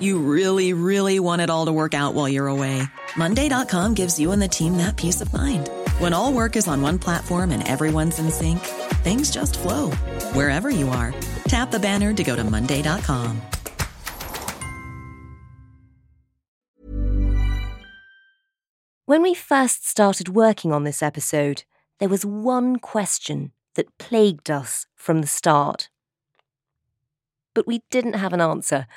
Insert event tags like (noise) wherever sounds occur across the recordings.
You really, really want it all to work out while you're away. Monday.com gives you and the team that peace of mind. When all work is on one platform and everyone's in sync, things just flow wherever you are. Tap the banner to go to Monday.com. When we first started working on this episode, there was one question that plagued us from the start. But we didn't have an answer,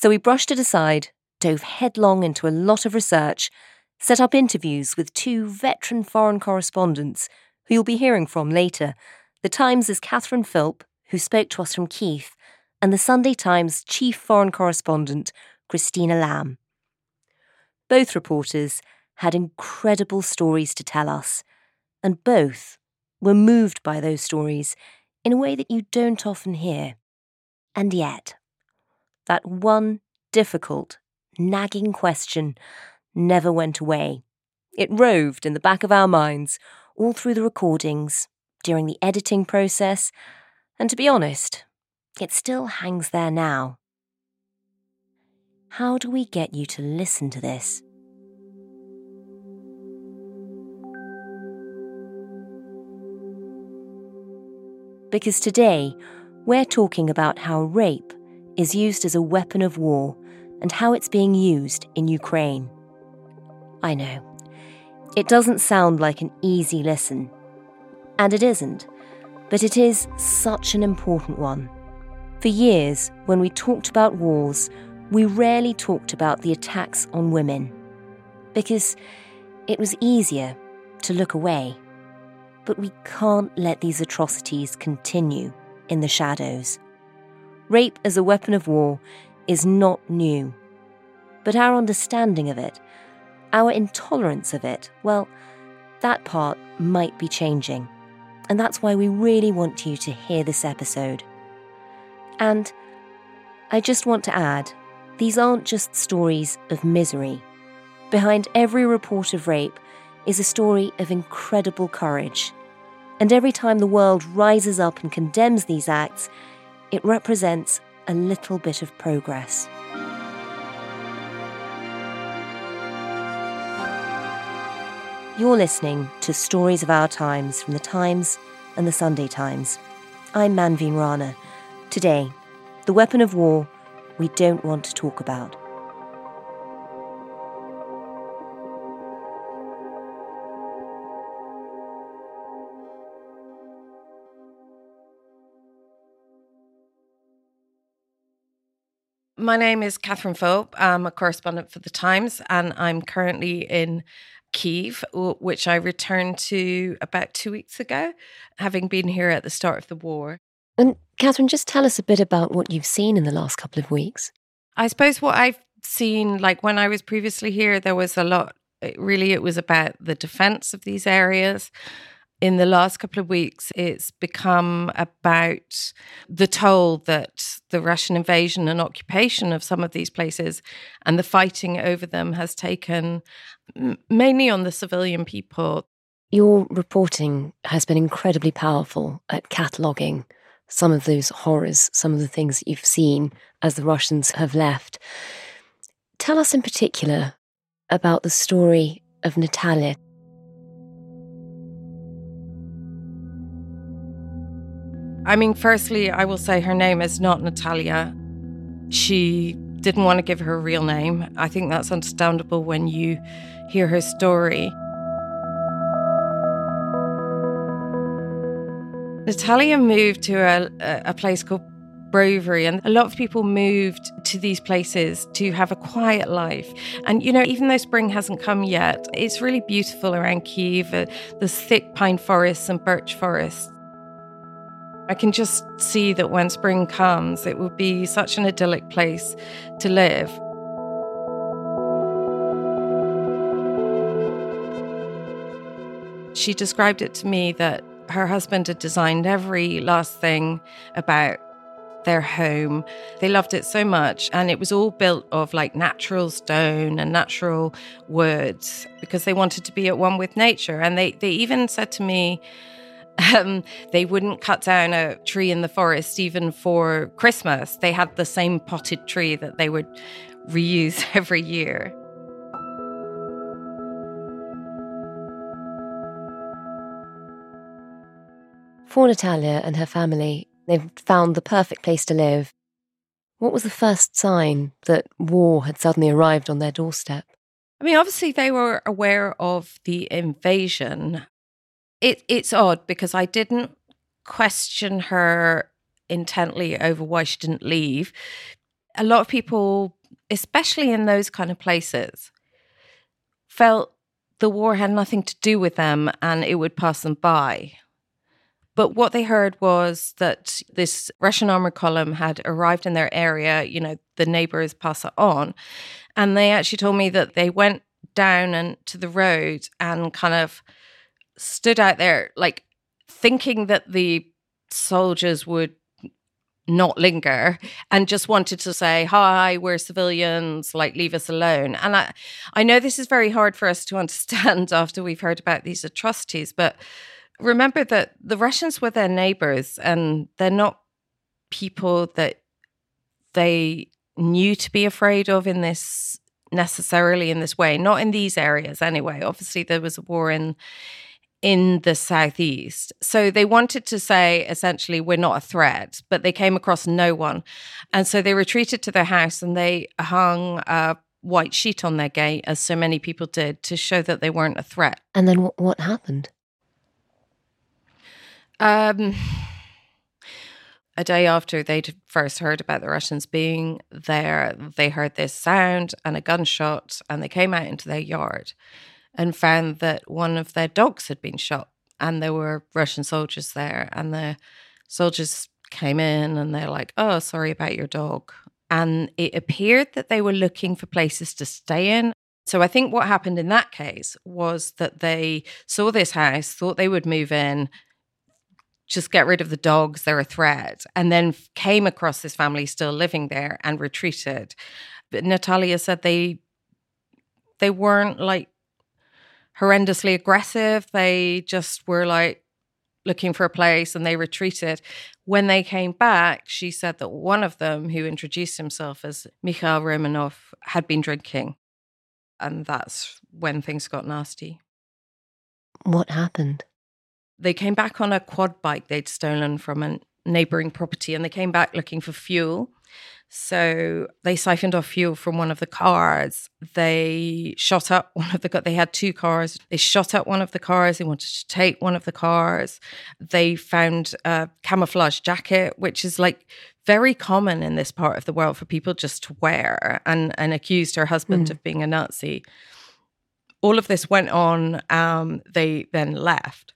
so we brushed it aside, dove headlong into a lot of research, set up interviews with two veteran foreign correspondents who you'll be hearing from later the Times' Catherine Philp, who spoke to us from Kiev, and the Sunday Times chief foreign correspondent, Christina Lamb. Both reporters had incredible stories to tell us, and both were moved by those stories in a way that you don't often hear. And yet, that one difficult, nagging question never went away. It roved in the back of our minds all through the recordings, during the editing process, and to be honest, it still hangs there now. How do we get you to listen to this? Because today, we're talking about how rape is used as a weapon of war and how it's being used in Ukraine. I know. It doesn't sound like an easy listen. And it isn't. But it is such an important one. For years, when we talked about wars, we rarely talked about the attacks on women. Because it was easier to look away. But we can't let these atrocities continue in the shadows rape as a weapon of war is not new. But our understanding of it, our intolerance of it, well, that part might be changing. And that's why we really want you to hear this episode. And I just want to add these aren't just stories of misery. Behind every report of rape is a story of incredible courage. And every time the world rises up and condemns these acts, it represents a little bit of progress. You're listening to Stories of Our Times from the Times and the Sunday Times. I'm Manveen Rana. Today, the weapon of war we don't want to talk about. My name is Catherine Philp. I'm a correspondent for The Times, and I'm currently in Kiev, which I returned to about two weeks ago, having been here at the start of the war. And Catherine, just tell us a bit about what you've seen in the last couple of weeks. I suppose what I've seen, like when I was previously here, there was a lot. Really, it was about the defense of these areas in the last couple of weeks, it's become about the toll that the Russian invasion and occupation of some of these places and the fighting over them has taken, mainly on the civilian people. Your reporting has been incredibly powerful at cataloguing some of those horrors, some of the things that you've seen as the Russians have left. Tell us in particular about the story of Natalia. I mean, firstly, I will say her name is not Natalia. She didn't want to give her real name. I think that's understandable when you hear her story. Natalia moved to a, a place called Brovary, and a lot of people moved to these places to have a quiet life. And, you know, even though spring hasn't come yet, it's really beautiful around Kiev. Uh, there's thick pine forests and birch forests. I can just see that when spring comes, it will be such an idyllic place to live. She described it to me that her husband had designed every last thing about their home. They loved it so much. And it was all built of like natural stone and natural woods because they wanted to be at one with nature. And they, they even said to me, um, they wouldn't cut down a tree in the forest even for Christmas. They had the same potted tree that they would reuse (laughs) every year. For Natalia and her family, they've found the perfect place to live. What was the first sign that war had suddenly arrived on their doorstep? I mean, obviously, they were aware of the invasion. It, it's odd because I didn't question her intently over why she didn't leave. A lot of people, especially in those kind of places, felt the war had nothing to do with them and it would pass them by. But what they heard was that this Russian armored column had arrived in their area, you know, the neighbors pass it on. And they actually told me that they went down and to the road and kind of stood out there, like thinking that the soldiers would not linger and just wanted to say hi we're civilians like leave us alone. And i i know this is very hard for us to (laughs) understand after we've heard about these atrocities but remember that the Russians were their neighbors and they're not people that they knew to be afraid of in this necessarily in this way not in these areas anyway. Obviously there was a war in in the southeast. So they wanted to say essentially we're not a threat but they came across no one. And so they retreated to their house and they hung a white sheet on their gate as so many people did to show that they weren't a threat. And then what happened? Um, a day after they'd first heard about the Russians being there, they heard this sound and a gunshot, and they came out into their yard and found that one of their dogs had been shot, and there were Russian soldiers there, and the soldiers came in and they're like, "Oh, sorry about your dog." And it appeared that they were looking for places to stay in. So I think what happened in that case was that they saw this house, thought they would move in, just get rid of the dogs, they're a threat. And then came across this family still living there and retreated. But Natalia said they they weren't like horrendously aggressive. They just were like looking for a place and they retreated. When they came back, she said that one of them, who introduced himself as Mikhail Romanov, had been drinking. And that's when things got nasty. What happened? They came back on a quad bike they'd stolen from a neighboring property and they came back looking for fuel. So they siphoned off fuel from one of the cars. They shot up (laughs) one of the they had two cars. They shot up one of the cars. They wanted to take one of the cars. They found a camouflage jacket, which is like very common in this part of the world for people just to wear, and and accused her husband mm. of being a Nazi. All of this went on. Um, they then left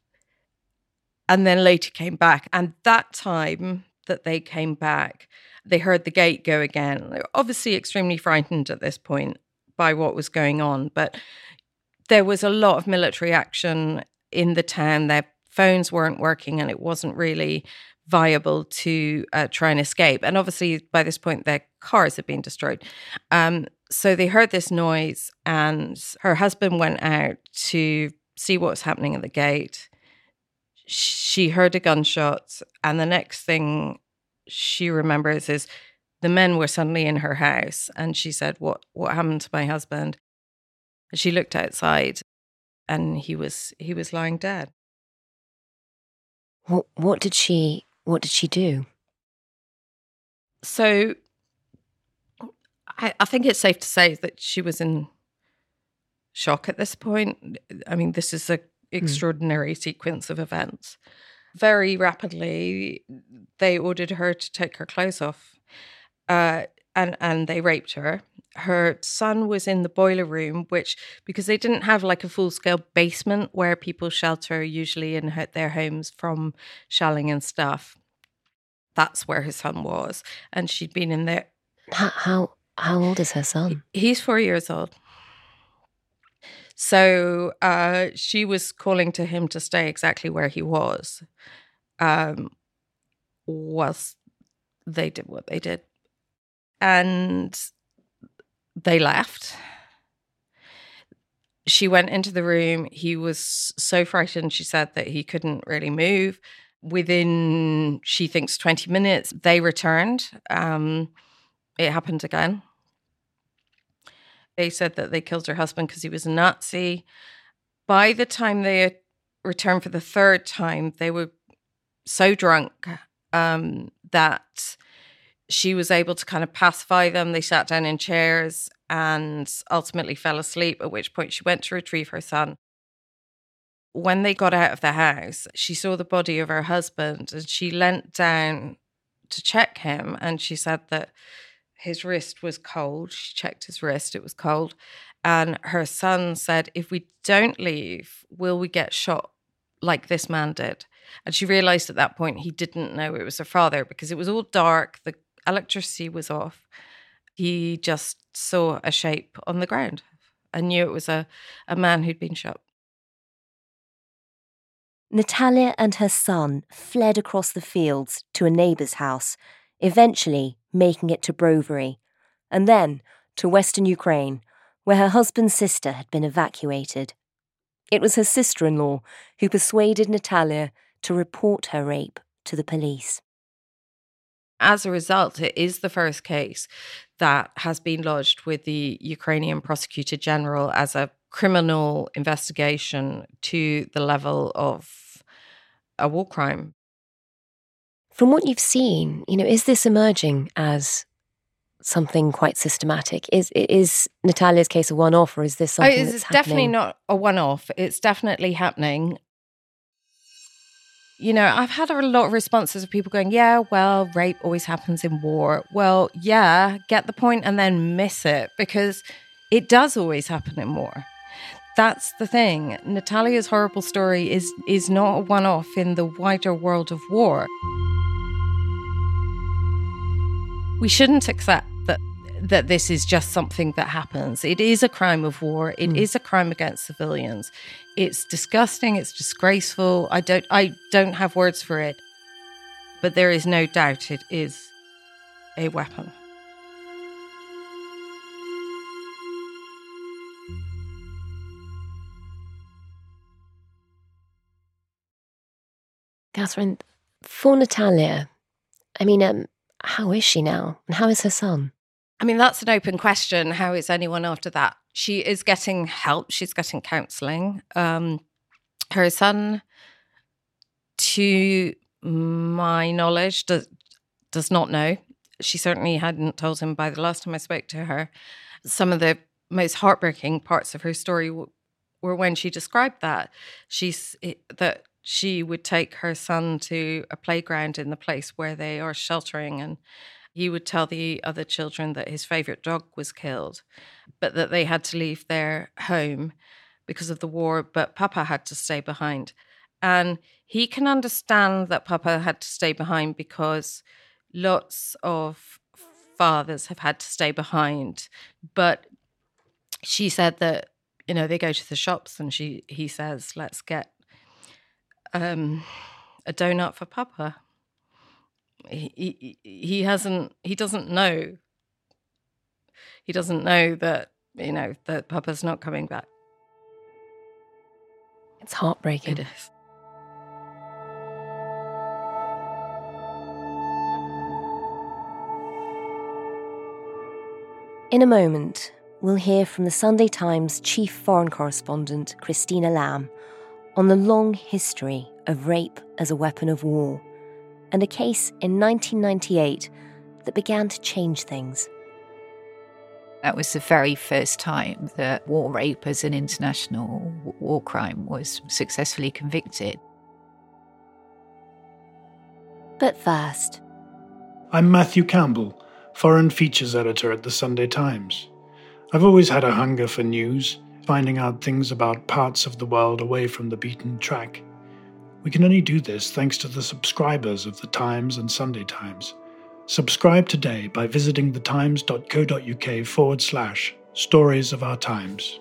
and then later came back. And that time that they came back, they heard the gate go again. They were obviously extremely frightened at this point by what was going on, but there was a lot of military action in the town. Their phones weren't working, and it wasn't really viable to uh, try and escape. And obviously, by this point, their cars had been destroyed. Um, so they heard this noise, and her husband went out to see what was happening at the gate she heard a gunshot, and the next thing she remembers is the men were suddenly in her house, and she said, "What what happened to my husband?" And she looked outside, and he was he was lying dead. What what did she what did she do? So, I, I think it's safe to say that she was in shock at this point. I mean, this is a Hmm. extraordinary mm. sequence of events. Very rapidly, they ordered her to take her clothes off, uh, and and they raped her. Her son was in the boiler room, which because they didn't have like a full scale basement where people shelter usually in her, their homes from shelling and stuff. That's where his son was, and she'd been in there. How how, how old is her son? He's four years old. So uh, she was calling to him to stay exactly where he was, um, whilst they did what they did, and they left. She went into the room. He was so frightened, she said, that he couldn't really move. Within, she thinks, 20 minutes, they returned. Um, it happened again. They said that they killed her husband because he was a Nazi. By the time they returned for the third time, they were so drunk um, that she was able to kind of pacify them. They sat down in chairs and ultimately fell asleep, at which point she went to retrieve her son. When they got out of the house, she saw the body of her husband and she leant down to check him. And she said that his wrist was cold. She checked his wrist, it was cold. And her son said, If we don't leave, will we get shot like this man did? And she realized at that point he didn't know it was her father because it was all dark, the electricity was off. He just saw a shape on the ground and knew it was a, a man who'd been shot. Natalia and her son fled across the fields to a neighbour's house, eventually making it to Brovary, and then to western Ukraine, where her husband's sister had been evacuated. It was her sister in law who persuaded Natalia to report her rape to the police. As a result, it is the first case that has been lodged with the Ukrainian prosecutor general as a criminal investigation to the level of a war crime. From what you've seen, you know, is this emerging as something quite systematic? Is is Natalia's case a one off, or is this oh, something it's that's definitely happening? not a one off. It's definitely happening. You know, I've had a lot of responses of people going, "Yeah, well, rape always happens in war." Well, yeah, get the point and then miss it because it does always happen in war. That's the thing. Natalia's horrible story is is not a one off in the wider world of war. We shouldn't accept that that this is just something that happens. It is a crime of war. It is a crime against civilians. It's disgusting. It's disgraceful. I don't. I don't have words for it. But there is no doubt it is a weapon. Catherine, for Natalia, I mean, um, how is she now? And how is her son? I mean, that's an open question. How is anyone after that? She is getting help. She's getting counselling. Um, her son, to my knowledge, does does not know. She certainly hadn't told him by the last time I spoke to her. Some of the most heartbreaking parts of her story were when she described that she's that she would take her son to a playground in the place where they are sheltering and he would tell the other children that his favorite dog was killed but that they had to leave their home because of the war but papa had to stay behind. And he can understand that papa had to stay behind because lots of fathers have had to stay behind but she said that you know they go to the shops and she he says let's get um, a donut for Papa. He, he he hasn't he doesn't know. He doesn't know that you know that Papa's not coming back. It's heartbreaking. It is. In a moment, we'll hear from the Sunday Times chief foreign correspondent, Christina Lamb, on the long history of rape as a weapon of war and a case in 1998 that began to change things. That was the very first time that war rape as an international war crime was successfully convicted. But first, I'm Matthew Campbell, foreign features editor at the Sunday Times. I've always had a hunger for news, finding out things about parts of the world away from the beaten track. We can only do this thanks to the subscribers of the Times and Sunday Times. Subscribe today by visiting thetimes.co.uk forward slash stories of our times.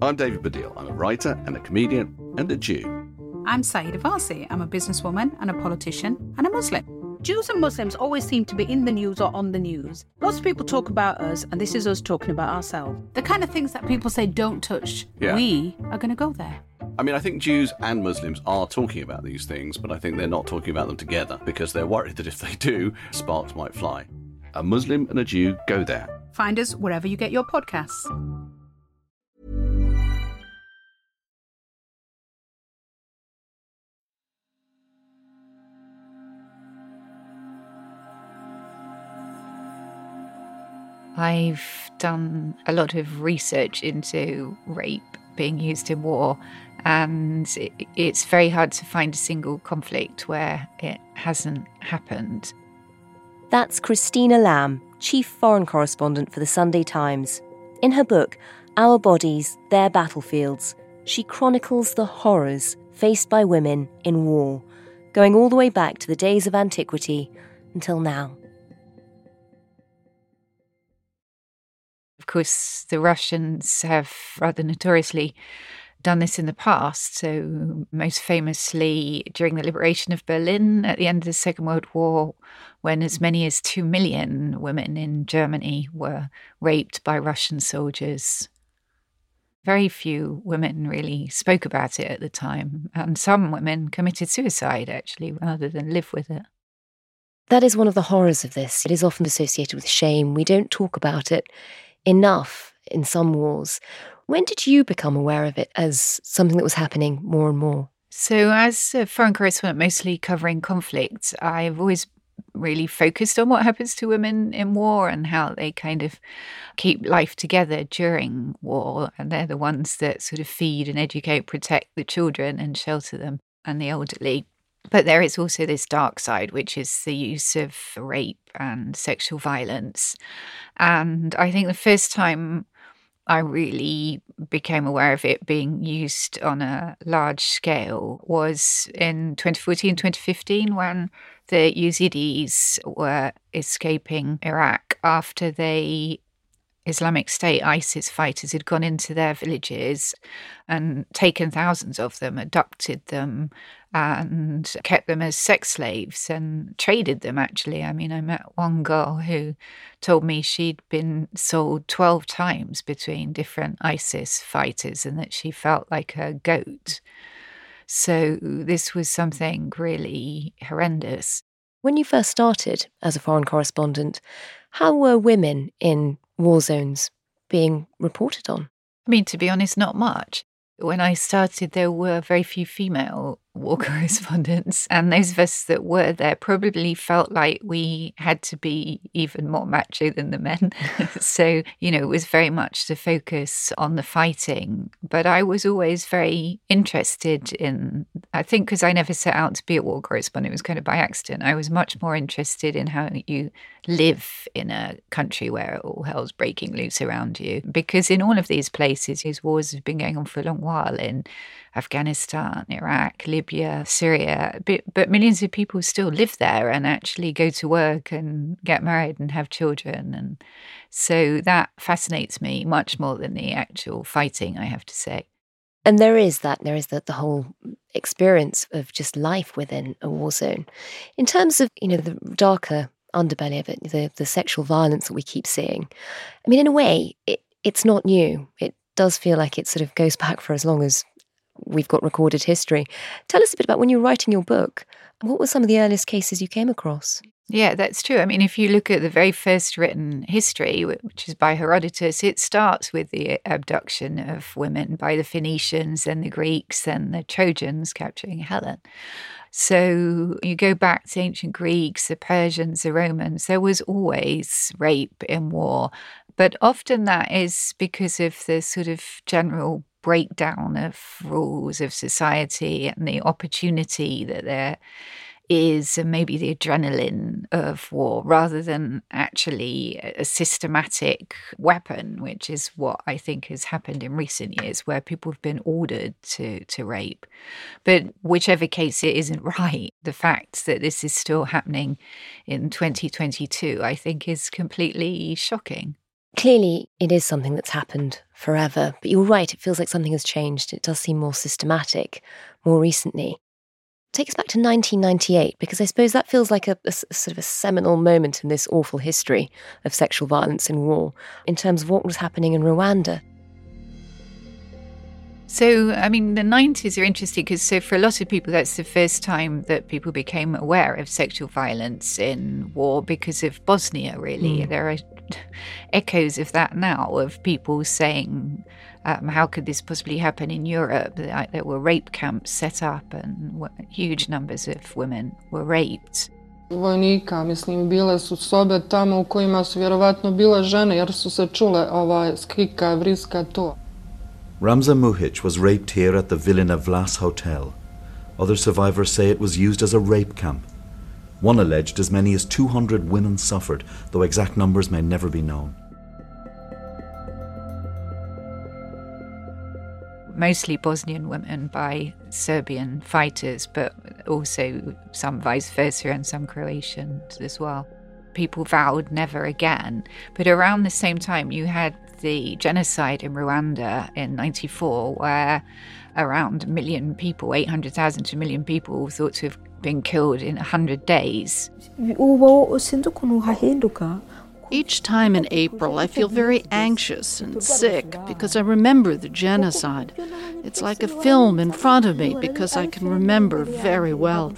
I'm David Baddiel. I'm a writer and a comedian and a Jew. I'm Sayeeda Warsi. I'm a businesswoman and a politician and a Muslim. Jews and Muslims always seem to be in the news or on the news. Lots of people talk about us, and this is us talking about ourselves. The kind of things that people say don't touch, Yeah. we are going to go there. I mean, I think Jews and Muslims are talking about these things, but I think they're not talking about them together because they're worried that if they do, sparks might fly. A Muslim and a Jew go there. Find us wherever you get your podcasts. I've done a lot of research into rape being used in war, and it, it's very hard to find a single conflict where it hasn't happened. That's Christina Lamb, Chief Foreign Correspondent for the Sunday Times. In her book, Our Bodies, Their Battlefields, she chronicles the horrors faced by women in war, going all the way back to the days of antiquity until now. Course, the Russians have rather notoriously done this in the past. So, most famously during the liberation of Berlin at the end of the Second World War, when as many as two million women in Germany were raped by Russian soldiers. Very few women really spoke about it at the time, and some women committed suicide actually rather than live with it. That is one of the horrors of this. It is often associated with shame. We don't talk about it enough in some wars. When did you become aware of it as something that was happening more and more? So, as a foreign correspondent, mostly covering conflict, I've always really focused on what happens to women in war and how they kind of keep life together during war. And they're the ones that sort of feed and educate, protect the children and shelter them and the elderly. But there is also this dark side, which is the use of rape and sexual violence. And I think the first time I really became aware of it being used on a large scale was in 2014, 2015, when the Yazidis were escaping Iraq after they Islamic State ISIS fighters had gone into their villages and taken thousands of them, abducted them, and kept them as sex slaves and traded them. Actually, I mean, I met one girl who told me she'd been sold 12 times between different ISIS fighters and that she felt like a goat. So, this was something really horrendous. When you first started as a foreign correspondent, how were women in war zones being reported on? I mean, to be honest, not much. When I started, there were very few female war (laughs) correspondents, and those of us that were there probably felt like we had to be even more macho than the men. (laughs) so, you know, it was very much the focus on the fighting. But I was always very interested in, I think, because I never set out to be a war correspondent, it was kind of by accident. I was much more interested in how you live in a country where all hell's breaking loose around you. Because in all of these places, these wars have been going on for a long while in Afghanistan, Iraq, Libya, Syria, but, but millions of people still live there and actually go to work and get married and have children. And so that fascinates me much more than the actual fighting, I have to say. And there is that, there is that the whole experience of just life within a war zone. In terms of, you know, the darker underbelly of it, the, the sexual violence that we keep seeing, I mean, in a way, it, it's not new. It does feel like it sort of goes back for as long as we've got recorded history. Tell us a bit about when you were writing your book. What were some of the earliest cases you came across? Yeah, that's true. I mean, if you look at the very first written history, which is by Herodotus, it starts with the abduction of women by the Phoenicians and the Greeks and the Trojans capturing Helen. So you go back to ancient Greeks, the Persians, the Romans, there was always rape in war. But often that is because of the sort of general breakdown of rules of society and the opportunity that there is and maybe the adrenaline of war rather than actually a systematic weapon, which is what I think has happened in recent years, where people have been ordered to, to rape. But whichever case it isn't (laughs) right, the fact that this is still happening in 2022, I think is completely shocking. Clearly, it is something that's happened forever, but you're right, it feels like something has changed. It does seem more systematic more recently. Take us back to 1998, because I suppose that feels like a, a, sort of a seminal moment in this awful history of sexual violence in war, in terms of what was happening in Rwanda. So, I mean, the 90s are interesting because, so for a lot of people, that's the first time that people became aware of sexual violence in war because of Bosnia, really. Mm. There are echoes of that now, of people saying, um, how could this possibly happen in Europe? There were rape camps set up and huge numbers of women were raped. Vojnika, mislim, bile su sobe tamo u kojima su vjerovatno bile žene jer su se čule ovaj skrika, vriska, to. Ramza Muhic was raped here at the Vilina Vlas Hotel. Other survivors say it was used as a rape camp. One alleged as many as 200 women suffered, though exact numbers may never be known. Mostly Bosnian women by Serbian fighters, but also some vice versa and some Croatians as well. People vowed never again. But around the same time, you had the genocide in Rwanda in 94, where around a million people, 800,000 to a million people, thought to have been killed in 100 days. Each time in April, I feel very anxious and sick because I remember the genocide. It's like a film in front of me because I can remember very well.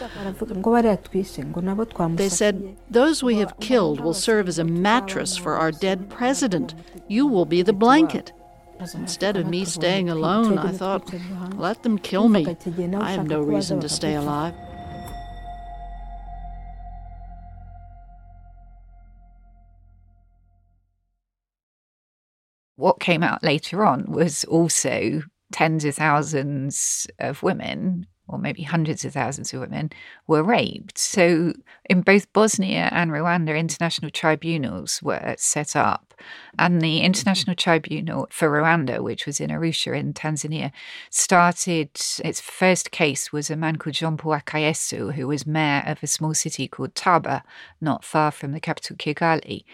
They said, Those we have killed will serve as a mattress for our dead president. You will be the blanket. Instead of me staying alone, I thought, let them kill me. I have no reason to stay alive. What came out later on was also tens of thousands of women, or maybe hundreds of thousands of women, were raped. So, in both Bosnia and Rwanda, international tribunals were set up. And the International Tribunal for Rwanda, which was in Arusha in Tanzania, started its first case was a man called Jean Paul Akayesu, who was mayor of a small city called Taba, not far from the capital Kigali.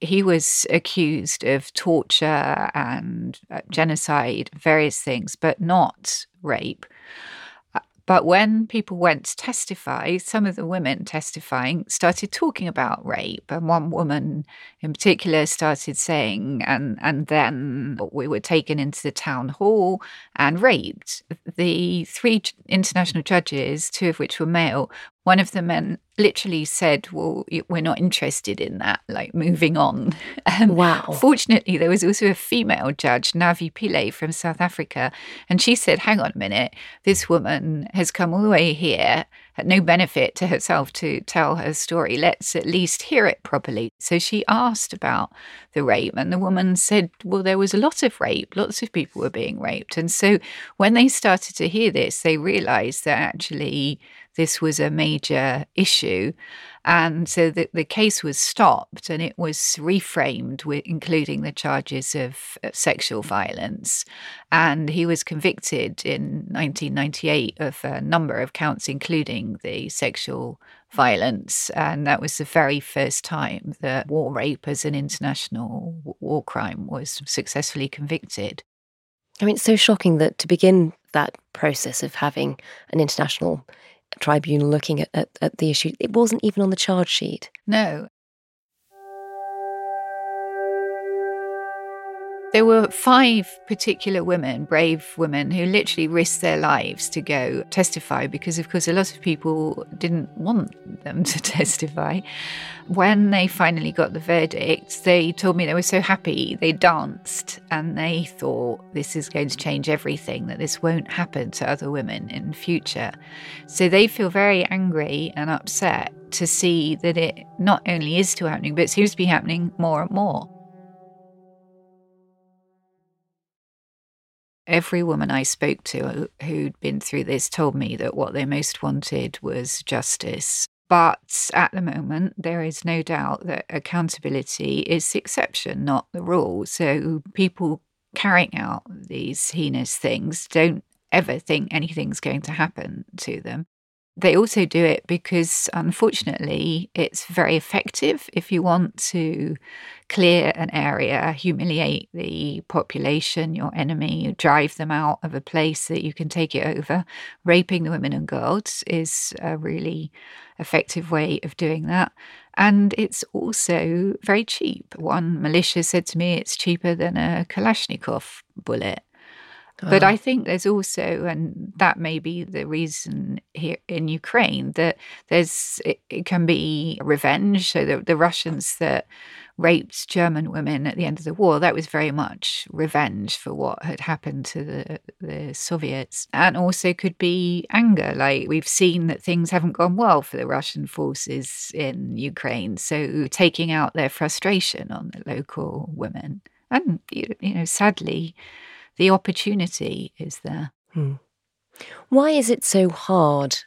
He was accused of torture and uh, genocide, various things, but not rape. But when people went to testify, some of the women testifying started talking about rape. And one woman in particular started saying, and, and then we were taken into the town hall and raped. The three international judges, two of which were male, one of the men literally said, Well, we're not interested in that, like moving on. (laughs) Um, wow. Fortunately, there was also a female judge, Navi Pillay from South Africa, and she said, Hang on a minute, this woman has come all the way here at no benefit to herself to tell her story. Let's at least hear it properly. So she asked about the rape, and the woman said, Well, there was a lot of rape, lots of people were being raped. And so when they started to hear this, they realized that actually this was a major issue. And so the, the case was stopped and it was reframed, with, including the charges of, of sexual violence. And he was convicted in 1998 of a number of counts, including the sexual violence. And that was the very first time that war rape as an international war crime was successfully convicted. I mean, it's so shocking that to begin that process of having an international tribunal looking at, at, at the issue. It wasn't even on the charge sheet. No. There were five particular women, brave women, who literally risked their lives to go testify because, of course, a lot of people didn't want them (laughs) to testify. When they finally got the verdict, they told me they were so happy. They danced and they thought this is going to change everything, that this won't happen to other women in future. So they feel very angry and upset to see that it not only is still happening, but seems to be happening more and more. Every woman I spoke to who'd been through this told me that what they most wanted was justice. But at the moment, there is no doubt that accountability is the exception, not the rule. So people carrying out these heinous things don't ever think anything's going to happen to them. They also do it because, unfortunately, it's very effective if you want to clear an area, humiliate the population, your enemy, drive them out of a place that you can take it over. Raping the women and girls is a really effective way of doing that. And it's also very cheap. One militia said to me it's cheaper than a Kalashnikov bullet. But oh. I think there's also, and that may be the reason here in Ukraine, that there's it, it can be revenge. So the, the Russians that raped German women at the end of the war, that was very much revenge for what had happened to the, the Soviets. And also could be anger. Like we've seen that things haven't gone well for the Russian forces in Ukraine. So taking out their frustration on the local women. And, you know, sadly, the opportunity is there. Hmm. Why is it so hard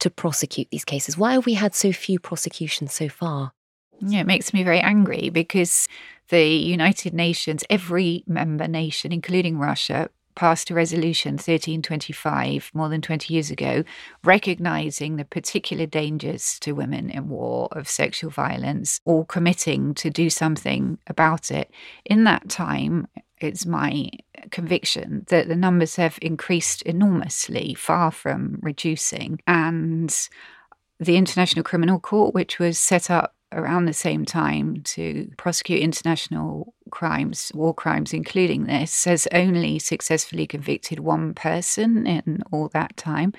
to prosecute these cases? Why have we had so few prosecutions so far? Yeah, it makes me very angry because the United Nations, every member nation, including Russia, passed a resolution 1325 more than 20 years ago recognizing the particular dangers to women in war of sexual violence or committing to do something about it in that time it's my conviction that the numbers have increased enormously, far from reducing. And the International Criminal Court, which was set up around the same time to prosecute international crimes, war crimes, including this, has only successfully convicted one person in all that time.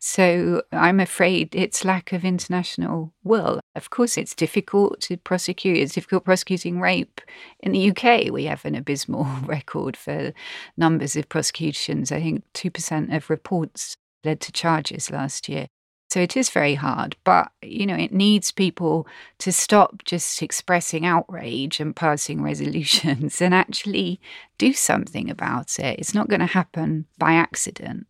So I'm afraid it's lack of international will. Of course, it's difficult to prosecute. It's difficult prosecuting rape. In the UK, we have an abysmal (laughs) record for numbers of prosecutions. I think 2% of reports led to charges last year. So it is very hard, but you know, it needs people to stop just expressing outrage and passing (laughs) resolutions and actually do something about it. It's not going to happen by accident.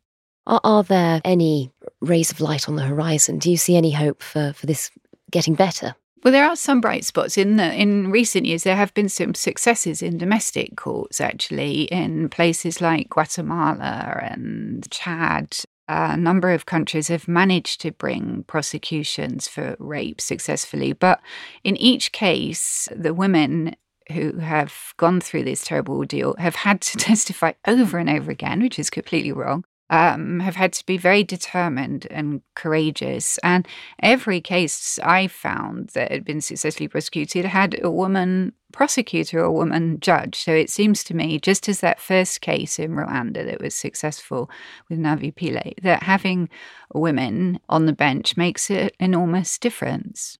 Are, are, there any rays of light on the horizon? Do you see any hope for, for this getting better? Well, there are some bright spots in the in recent years. There have been some successes in domestic courts, actually, in places like Guatemala and Chad a number of countries have managed to bring prosecutions for rape successfully. But in each case, the women who have gone through this terrible ordeal have had to (laughs) testify over and over again, which is completely wrong um, have had to be very determined and courageous. And every case I found that had been successfully prosecuted had a woman prosecutor or a woman judge. So it seems to me, just as that first case in Rwanda that was successful with Navi Pillay, that having women on the bench makes an enormous difference.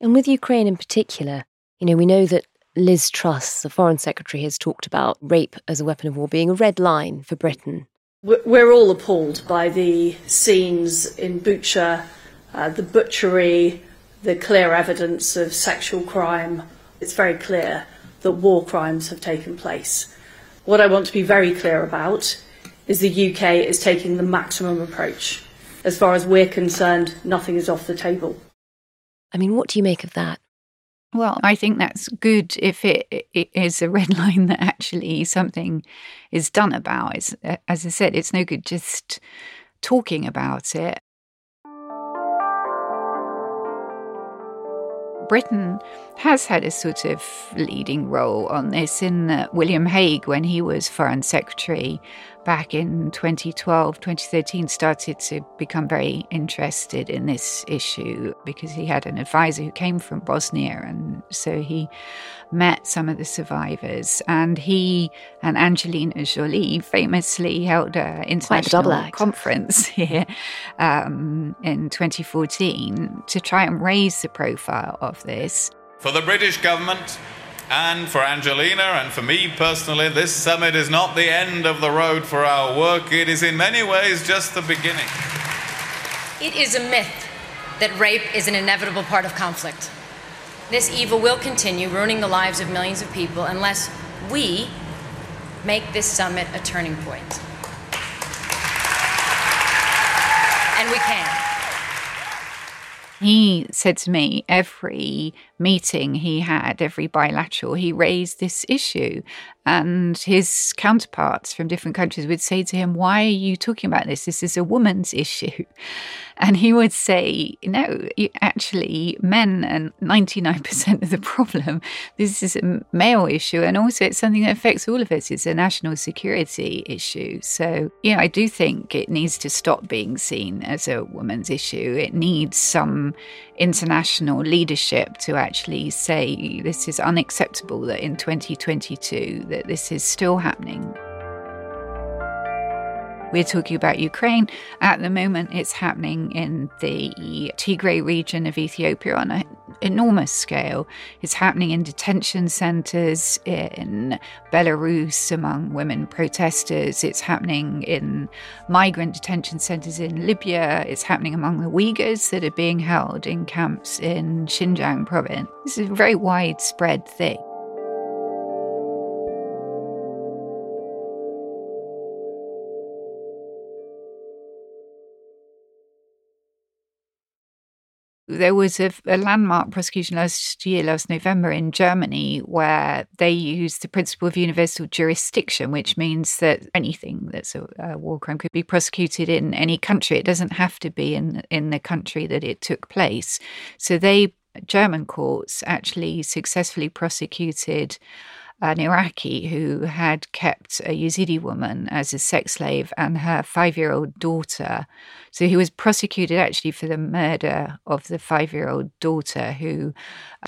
And with Ukraine in particular, you know, we know that Liz Truss, the Foreign Secretary, has talked about rape as a weapon of war being a red line for Britain. We're all appalled by the scenes in Bucha, uh, the butchery, the clear evidence of sexual crime. It's very clear that war crimes have taken place. What I want to be very clear about is the UK is taking the maximum approach. As far as we're concerned, nothing is off the table. I mean, what do you make of that? Well, I think that's good if it, it is a red (laughs) line that actually something is done about. It's, as I said, it's no good just talking about it. Britain has had a sort of leading role on this in that William Hague, when he was Foreign Secretary, back in 2012, 2013, started to become very interested in this issue because he had an advisor who came from Bosnia. And so he met some of the survivors. And he and Angelina Jolie famously held an international conference (laughs) here um, in 2014 to try and raise the profile of this. For the British government, and for Angelina and for me personally, this summit is not the end of the road for our work. It is in many ways just the beginning. It is a myth that rape is an inevitable part of conflict. This evil will continue ruining the lives of millions of people unless we make this summit a turning point. And we can. He said to me every meeting he had, every bilateral, he raised this issue. And his counterparts from different countries would say to him, Why are you talking about this? This is a woman's (laughs) issue. And he would say, No, actually, men are 99% of the problem. This is a male issue. And also, it's something that affects all of us. It's a national security issue. So, yeah, I do think it needs to stop being seen as a woman's issue. It needs some international leadership to actually say this is unacceptable that in 2022 that this is still happening. We're talking about Ukraine. At the moment, it's happening in the Tigray region of Ethiopia on an enormous scale. It's happening in detention centers in Belarus among women protesters. It's happening in migrant detention centers in Libya. It's happening among the Uyghurs that are being held in camps in Xinjiang province. This is a very widespread thing. There was a, a, landmark prosecution last year, last November, in Germany, where they used the principle of universal jurisdiction, which means that anything that's a, a, war crime could be prosecuted in any country. It doesn't have to be in in the country that it took place. So they German courts actually successfully prosecuted an Iraqi who had kept a Yazidi woman as a sex slave and her five year old daughter. So he was prosecuted actually for the murder of the five year old daughter who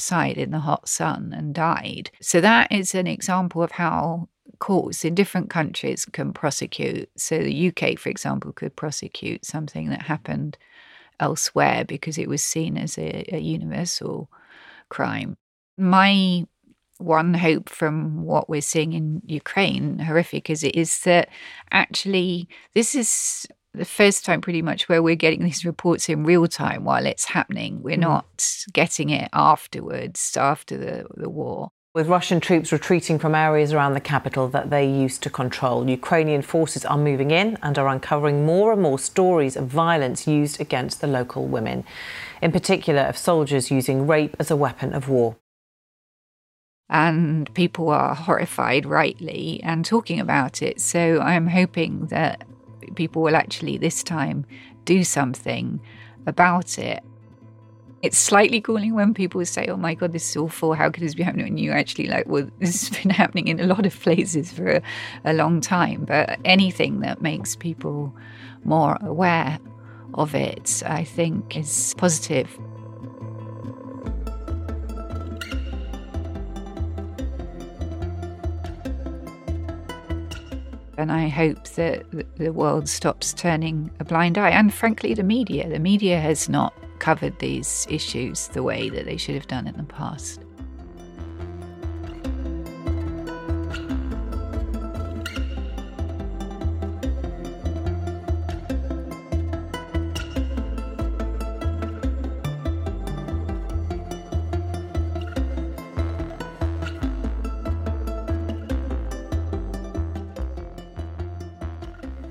died in the hot sun and died. So that is an example of how courts in different countries can prosecute. So the UK, for example, could prosecute something that happened elsewhere because it was seen as a, a universal crime. My one hope from what we're seeing in Ukraine, horrific as it is, that actually this is the first time pretty much where we're getting these reports in real time while it's happening. We're mm. not getting it afterwards, after the, the war. With Russian troops retreating from areas around the capital that they used to control, Ukrainian forces are moving in and are uncovering more and more stories of violence used against the local women, in particular of soldiers using rape as a weapon of war and people are horrified, rightly, and talking about it. So I'm hoping that people will actually this time do something about it. It's slightly cooling when people say, Oh my God, this is awful. How could this be happening? And you actually like, Well, this has been (laughs) happening in a lot of places for a, a long time. But anything that makes people more aware of it, I think, is positive. And I hope that the world stops turning a blind eye. And frankly, the media. The media has not covered these issues the way that they should have done in the past.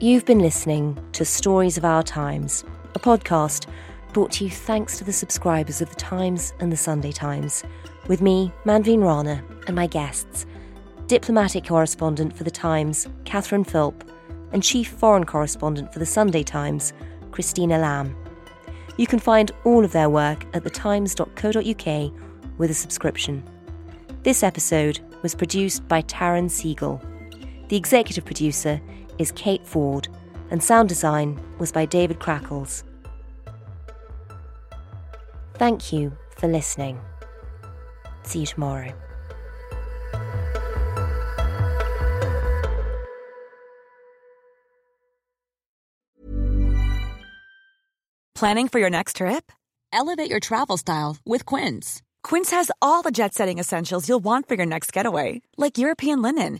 You've been listening to Stories of Our Times, a podcast brought to you thanks to the subscribers of The Times and The Sunday Times, with me, Manveen Rana, and my guests, diplomatic correspondent for The Times, Catherine Philp, and chief foreign correspondent for The Sunday Times, Christina Lamb. You can find all of their work at thetimes.co.uk with a subscription. This episode was produced by Taryn Siegel. The executive producer is Kate Ford, and sound design was by David Crackles. Thank you for listening. See you tomorrow. Planning for your next trip? Elevate your travel style with Quince. Quince has all the jet setting essentials you'll want for your next getaway, like European linen